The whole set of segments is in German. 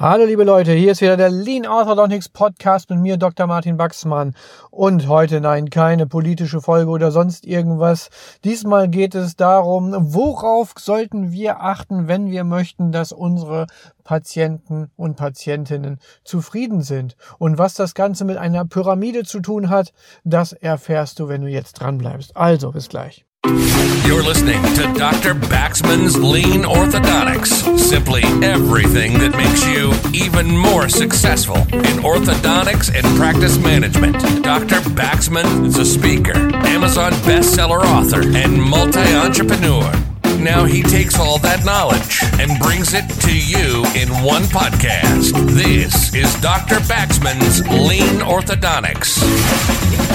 Hallo liebe Leute, hier ist wieder der Lean Orthodontics Podcast mit mir, Dr. Martin Baxmann. Und heute nein, keine politische Folge oder sonst irgendwas. Diesmal geht es darum, worauf sollten wir achten, wenn wir möchten, dass unsere Patienten und Patientinnen zufrieden sind. Und was das Ganze mit einer Pyramide zu tun hat, das erfährst du, wenn du jetzt dran bleibst. Also, bis gleich. You're listening to Dr. Baxman's Lean Orthodontics. Simply everything that makes you even more successful in orthodontics and practice management. Dr. Baxman is a speaker, Amazon bestseller author, and multi entrepreneur. Now he takes all that knowledge and brings it to you in one podcast. This is Dr. Baxman's Lean Orthodontics.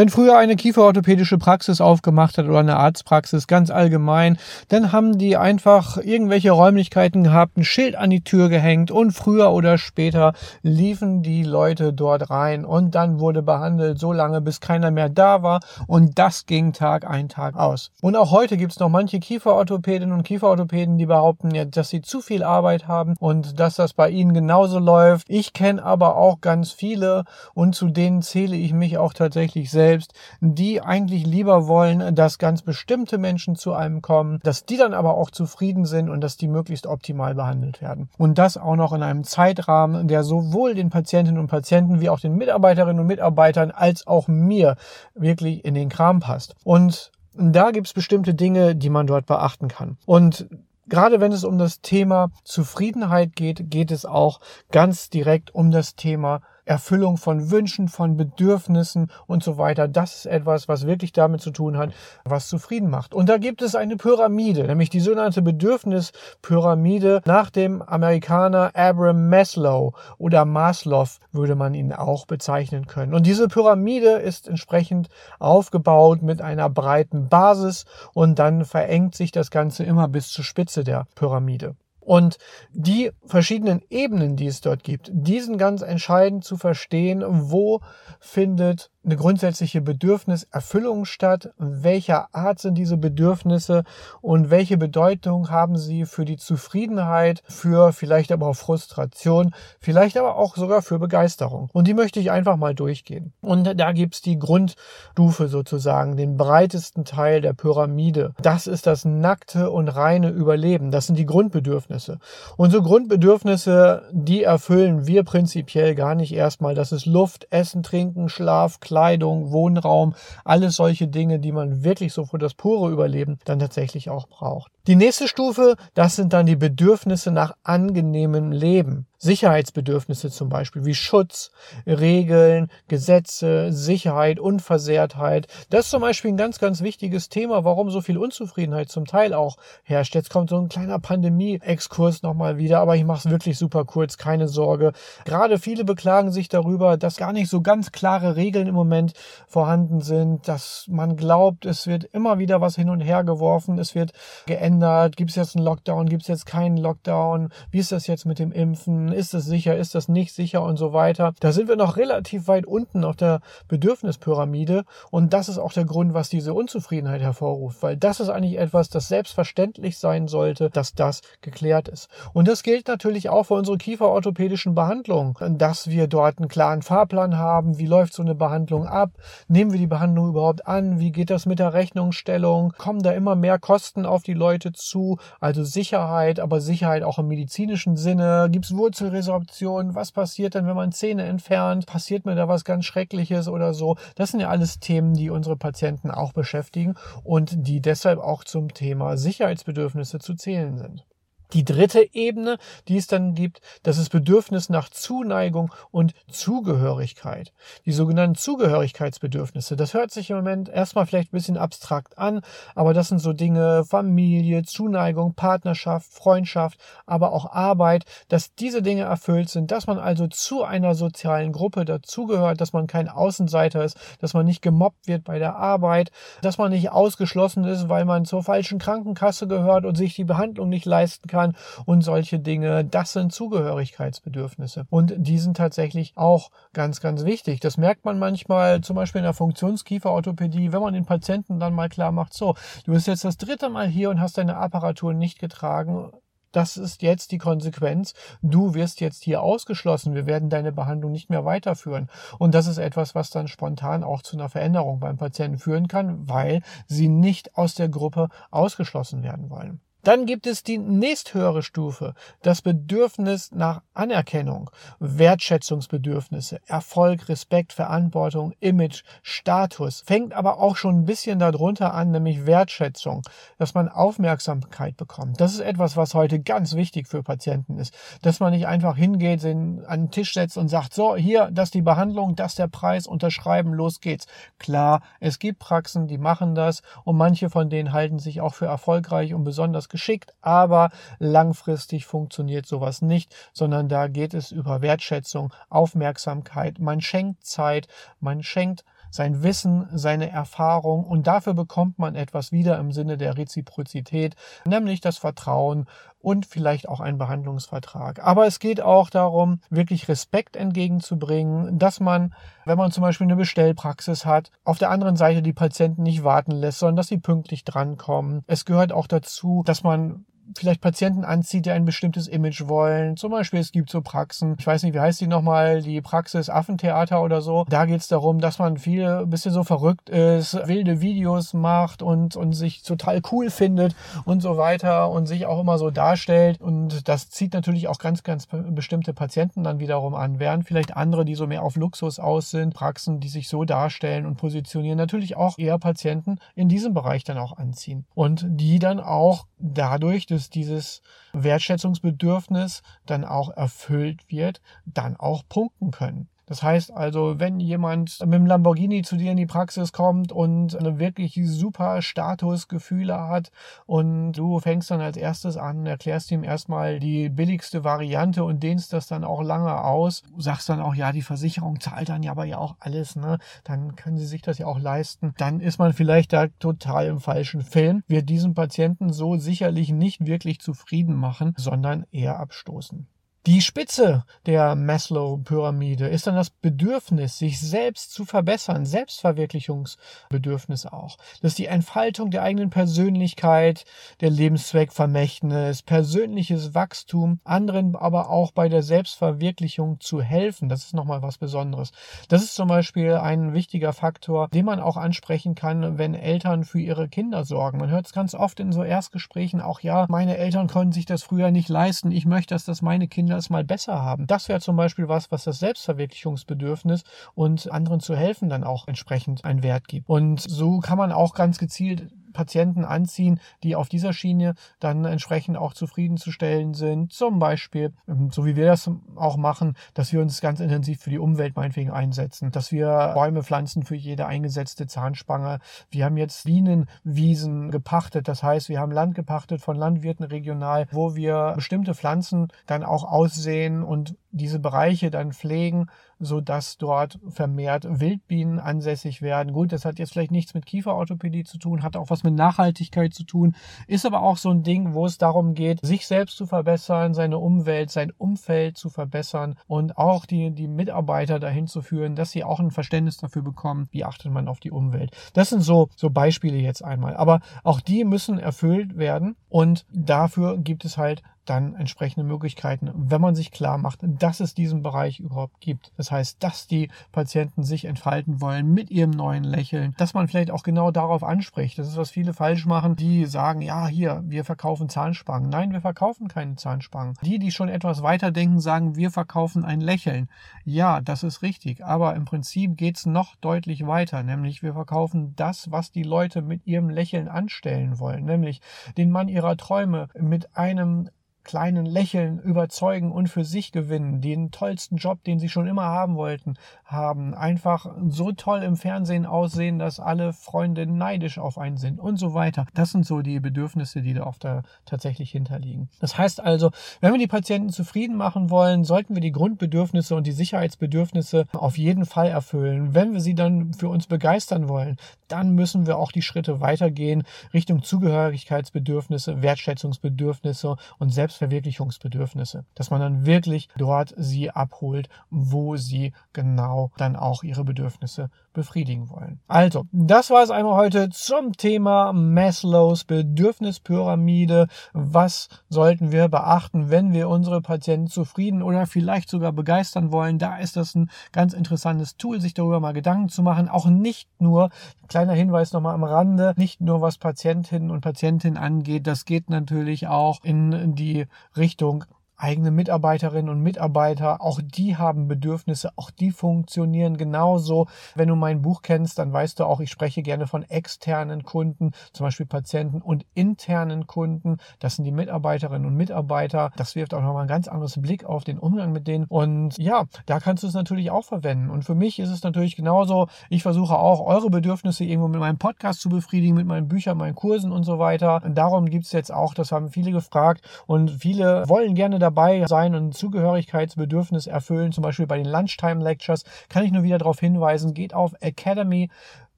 Wenn früher eine kieferorthopädische Praxis aufgemacht hat oder eine Arztpraxis ganz allgemein, dann haben die einfach irgendwelche Räumlichkeiten gehabt, ein Schild an die Tür gehängt und früher oder später liefen die Leute dort rein und dann wurde behandelt so lange, bis keiner mehr da war und das ging Tag ein, Tag aus. Und auch heute gibt es noch manche Kieferorthopädinnen und Kieferorthopäden, die behaupten, dass sie zu viel Arbeit haben und dass das bei ihnen genauso läuft. Ich kenne aber auch ganz viele und zu denen zähle ich mich auch tatsächlich selbst selbst, die eigentlich lieber wollen, dass ganz bestimmte Menschen zu einem kommen, dass die dann aber auch zufrieden sind und dass die möglichst optimal behandelt werden. Und das auch noch in einem Zeitrahmen, der sowohl den Patientinnen und Patienten wie auch den Mitarbeiterinnen und Mitarbeitern als auch mir wirklich in den Kram passt. Und da gibt es bestimmte Dinge, die man dort beachten kann. Und Gerade wenn es um das Thema Zufriedenheit geht, geht es auch ganz direkt um das Thema Erfüllung von Wünschen, von Bedürfnissen und so weiter. Das ist etwas, was wirklich damit zu tun hat, was zufrieden macht. Und da gibt es eine Pyramide, nämlich die sogenannte Bedürfnispyramide nach dem Amerikaner Abraham Maslow oder Maslow würde man ihn auch bezeichnen können. Und diese Pyramide ist entsprechend aufgebaut mit einer breiten Basis und dann verengt sich das Ganze immer bis zur Spitze der Pyramide. Und die verschiedenen Ebenen, die es dort gibt, diesen ganz entscheidend zu verstehen, wo findet eine grundsätzliche Bedürfniserfüllung statt? Welcher Art sind diese Bedürfnisse und welche Bedeutung haben sie für die Zufriedenheit, für vielleicht aber auch Frustration, vielleicht aber auch sogar für Begeisterung? Und die möchte ich einfach mal durchgehen. Und da gibt's die Grundstufe sozusagen, den breitesten Teil der Pyramide. Das ist das nackte und reine Überleben. Das sind die Grundbedürfnisse. Und so Grundbedürfnisse, die erfüllen wir prinzipiell gar nicht erstmal. Das ist Luft, Essen, Trinken, Schlaf, Kleidung, Wohnraum, alles solche Dinge, die man wirklich so für das pure Überleben dann tatsächlich auch braucht. Die nächste Stufe, das sind dann die Bedürfnisse nach angenehmem Leben. Sicherheitsbedürfnisse zum Beispiel wie Schutz, Regeln, Gesetze, Sicherheit, Unversehrtheit. Das ist zum Beispiel ein ganz, ganz wichtiges Thema, warum so viel Unzufriedenheit zum Teil auch herrscht. Jetzt kommt so ein kleiner Pandemie-Exkurs nochmal wieder, aber ich mache es wirklich super kurz, keine Sorge. Gerade viele beklagen sich darüber, dass gar nicht so ganz klare Regeln im Moment vorhanden sind, dass man glaubt, es wird immer wieder was hin und her geworfen, es wird geändert, gibt es jetzt einen Lockdown, gibt es jetzt keinen Lockdown, wie ist das jetzt mit dem Impfen? ist es sicher, ist das nicht sicher? Und so weiter. Da sind wir noch relativ weit unten auf der Bedürfnispyramide. Und das ist auch der Grund, was diese Unzufriedenheit hervorruft, weil das ist eigentlich etwas, das selbstverständlich sein sollte, dass das geklärt ist. Und das gilt natürlich auch für unsere kieferorthopädischen Behandlungen, dass wir dort einen klaren Fahrplan haben, wie läuft so eine Behandlung ab, nehmen wir die Behandlung überhaupt an, wie geht das mit der Rechnungsstellung, kommen da immer mehr Kosten auf die Leute zu, also Sicherheit, aber Sicherheit auch im medizinischen Sinne, gibt es Wurzel Wurzelresorption, was passiert denn, wenn man Zähne entfernt, passiert mir da was ganz Schreckliches oder so. Das sind ja alles Themen, die unsere Patienten auch beschäftigen und die deshalb auch zum Thema Sicherheitsbedürfnisse zu zählen sind. Die dritte Ebene, die es dann gibt, das ist Bedürfnis nach Zuneigung und Zugehörigkeit. Die sogenannten Zugehörigkeitsbedürfnisse. Das hört sich im Moment erstmal vielleicht ein bisschen abstrakt an, aber das sind so Dinge Familie, Zuneigung, Partnerschaft, Freundschaft, aber auch Arbeit, dass diese Dinge erfüllt sind, dass man also zu einer sozialen Gruppe dazugehört, dass man kein Außenseiter ist, dass man nicht gemobbt wird bei der Arbeit, dass man nicht ausgeschlossen ist, weil man zur falschen Krankenkasse gehört und sich die Behandlung nicht leisten kann kann und solche Dinge. Das sind Zugehörigkeitsbedürfnisse. Und die sind tatsächlich auch ganz, ganz wichtig. Das merkt man manchmal zum Beispiel in der Funktionskieferorthopädie, wenn man den Patienten dann mal klar macht, so, du bist jetzt das dritte Mal hier und hast deine Apparatur nicht getragen das ist jetzt die Konsequenz. Du wirst jetzt hier ausgeschlossen. Wir werden deine Behandlung nicht mehr weiterführen. Und das ist etwas, was dann spontan auch zu einer Veränderung beim Patienten führen kann, weil sie nicht aus der Gruppe ausgeschlossen werden wollen. Dann gibt es die nächsthöhere Stufe, das Bedürfnis nach Anerkennung, Wertschätzungsbedürfnisse, Erfolg, Respekt, Verantwortung, Image, Status. Fängt aber auch schon ein bisschen darunter an, nämlich Wertschätzung, dass man Aufmerksamkeit bekommt. Das ist etwas, was heute ganz wichtig für Patienten ist, dass man nicht einfach hingeht, an den Tisch setzt und sagt, so, hier, das die Behandlung, das der Preis, unterschreiben, los geht's. Klar, es gibt Praxen, die machen das und manche von denen halten sich auch für erfolgreich und besonders geschickt, aber langfristig funktioniert sowas nicht, sondern da geht es über Wertschätzung, Aufmerksamkeit. Man schenkt Zeit, man schenkt sein Wissen, seine Erfahrung und dafür bekommt man etwas wieder im Sinne der Reziprozität, nämlich das Vertrauen und vielleicht auch einen Behandlungsvertrag. Aber es geht auch darum, wirklich Respekt entgegenzubringen, dass man, wenn man zum Beispiel eine Bestellpraxis hat, auf der anderen Seite die Patienten nicht warten lässt, sondern dass sie pünktlich drankommen. Es gehört auch dazu, dass man vielleicht Patienten anzieht, die ein bestimmtes Image wollen. Zum Beispiel, es gibt so Praxen, ich weiß nicht, wie heißt die nochmal, die Praxis Affentheater oder so. Da geht es darum, dass man viel ein bisschen so verrückt ist, wilde Videos macht und, und sich total cool findet und so weiter und sich auch immer so darstellt. Und das zieht natürlich auch ganz, ganz bestimmte Patienten dann wiederum an, während vielleicht andere, die so mehr auf Luxus aus sind, Praxen, die sich so darstellen und positionieren, natürlich auch eher Patienten in diesem Bereich dann auch anziehen. Und die dann auch dadurch, dass dieses Wertschätzungsbedürfnis dann auch erfüllt wird, dann auch punkten können. Das heißt also, wenn jemand mit dem Lamborghini zu dir in die Praxis kommt und eine wirklich super Statusgefühle hat und du fängst dann als erstes an, erklärst ihm erstmal die billigste Variante und dehnst das dann auch lange aus, sagst dann auch, ja, die Versicherung zahlt dann ja aber ja auch alles, ne? Dann können sie sich das ja auch leisten. Dann ist man vielleicht da total im falschen Film, wird diesen Patienten so sicherlich nicht wirklich zufrieden machen, sondern eher abstoßen. Die Spitze der Maslow-Pyramide ist dann das Bedürfnis, sich selbst zu verbessern, Selbstverwirklichungsbedürfnis auch. Das ist die Entfaltung der eigenen Persönlichkeit, der Lebenszweckvermächtnis, persönliches Wachstum, anderen aber auch bei der Selbstverwirklichung zu helfen. Das ist nochmal was Besonderes. Das ist zum Beispiel ein wichtiger Faktor, den man auch ansprechen kann, wenn Eltern für ihre Kinder sorgen. Man hört es ganz oft in so Erstgesprächen auch, ja, meine Eltern konnten sich das früher nicht leisten. Ich möchte, dass das meine Kinder Kinder es mal besser haben. Das wäre zum Beispiel was, was das Selbstverwirklichungsbedürfnis und anderen zu helfen dann auch entsprechend einen Wert gibt. Und so kann man auch ganz gezielt Patienten anziehen, die auf dieser Schiene dann entsprechend auch zufriedenzustellen sind. Zum Beispiel, ähm, so wie wir das auch machen, dass wir uns ganz intensiv für die Umwelt meinetwegen einsetzen, dass wir Bäume pflanzen für jede eingesetzte Zahnspange. Wir haben jetzt Bienenwiesen gepachtet, das heißt, wir haben Land gepachtet von Landwirten regional, wo wir bestimmte Pflanzen dann auch aussehen und diese Bereiche dann pflegen, so dass dort vermehrt Wildbienen ansässig werden. Gut, das hat jetzt vielleicht nichts mit Kieferorthopädie zu tun, hat auch was mit Nachhaltigkeit zu tun, ist aber auch so ein Ding, wo es darum geht, sich selbst zu verbessern, seine Umwelt, sein Umfeld zu verbessern und auch die, die Mitarbeiter dahin zu führen, dass sie auch ein Verständnis dafür bekommen, wie achtet man auf die Umwelt. Das sind so, so Beispiele jetzt einmal. Aber auch die müssen erfüllt werden und dafür gibt es halt dann entsprechende Möglichkeiten, wenn man sich klar macht, dass es diesen Bereich überhaupt gibt. Das heißt, dass die Patienten sich entfalten wollen mit ihrem neuen Lächeln, dass man vielleicht auch genau darauf anspricht. Das ist, was viele falsch machen, die sagen, ja, hier, wir verkaufen Zahnspangen. Nein, wir verkaufen keine Zahnspangen. Die, die schon etwas weiter denken, sagen, wir verkaufen ein Lächeln. Ja, das ist richtig, aber im Prinzip geht es noch deutlich weiter, nämlich wir verkaufen das, was die Leute mit ihrem Lächeln anstellen wollen, nämlich den Mann ihrer Träume mit einem kleinen Lächeln überzeugen und für sich gewinnen, den tollsten Job, den sie schon immer haben wollten, haben, einfach so toll im Fernsehen aussehen, dass alle Freunde neidisch auf einen sind und so weiter. Das sind so die Bedürfnisse, die da oft da tatsächlich hinterliegen. Das heißt also, wenn wir die Patienten zufrieden machen wollen, sollten wir die Grundbedürfnisse und die Sicherheitsbedürfnisse auf jeden Fall erfüllen. Wenn wir sie dann für uns begeistern wollen, dann müssen wir auch die Schritte weitergehen Richtung Zugehörigkeitsbedürfnisse, Wertschätzungsbedürfnisse und selbst Selbstverwirklichungsbedürfnisse, dass man dann wirklich dort sie abholt, wo sie genau dann auch ihre Bedürfnisse befriedigen wollen. Also, das war es einmal heute zum Thema Maslows Bedürfnispyramide. Was sollten wir beachten, wenn wir unsere Patienten zufrieden oder vielleicht sogar begeistern wollen? Da ist das ein ganz interessantes Tool, sich darüber mal Gedanken zu machen. Auch nicht nur, kleiner Hinweis nochmal am Rande, nicht nur was Patientinnen und Patientinnen angeht, das geht natürlich auch in die Richtung eigene Mitarbeiterinnen und Mitarbeiter, auch die haben Bedürfnisse, auch die funktionieren genauso. Wenn du mein Buch kennst, dann weißt du auch, ich spreche gerne von externen Kunden, zum Beispiel Patienten und internen Kunden. Das sind die Mitarbeiterinnen und Mitarbeiter. Das wirft auch nochmal ein ganz anderes Blick auf den Umgang mit denen. Und ja, da kannst du es natürlich auch verwenden. Und für mich ist es natürlich genauso. Ich versuche auch, eure Bedürfnisse irgendwo mit meinem Podcast zu befriedigen, mit meinen Büchern, meinen Kursen und so weiter. Und darum gibt es jetzt auch, das haben viele gefragt und viele wollen gerne da dabei sein und Zugehörigkeitsbedürfnis erfüllen, zum Beispiel bei den Lunchtime Lectures, kann ich nur wieder darauf hinweisen, geht auf academy.leanorthodontics.com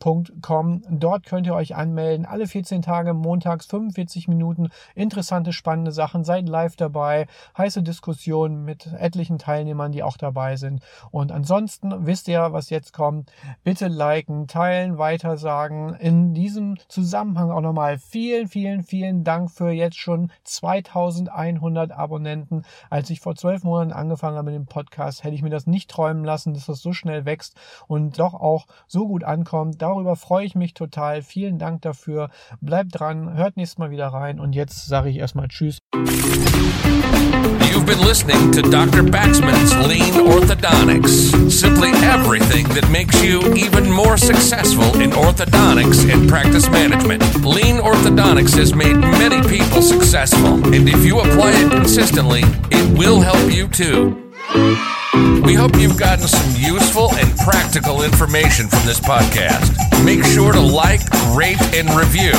www.ecom. Dort könnt ihr euch anmelden. Alle 14 Tage montags 45 Minuten. Interessante, spannende Sachen. Seid live dabei. Heiße Diskussionen mit etlichen Teilnehmern, die auch dabei sind. Und ansonsten wisst ihr, was jetzt kommt. Bitte liken, teilen, weitersagen. In diesem Zusammenhang auch nochmal vielen, vielen, vielen Dank für jetzt schon 2100 Abonnenten. Als ich vor zwölf Monaten angefangen habe mit dem Podcast, hätte ich mir das nicht träumen lassen, dass das so schnell wächst und doch auch so gut ankommt. Darüber freue ich mich total. Vielen Dank dafür. Bleibt dran, hört nächstes Mal wieder rein und jetzt sage ich erstmal Tschüss. You've been listening to Dr. Baxman's Lean Orthodontics. Simply everything that makes you even more successful in orthodontics and practice management. Lean Orthodontics has made many people successful, and if you apply it consistently, it will help you too. We hope you've gotten some useful and practical information from this podcast. Make sure to like, rate, and review,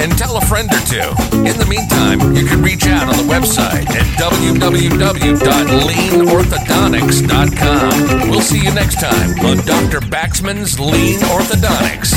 and tell a friend or two. In the meantime, you can reach out on the website at www.leanorthodontics.com. We'll see you next time on Dr. Baxman's Lean Orthodontics.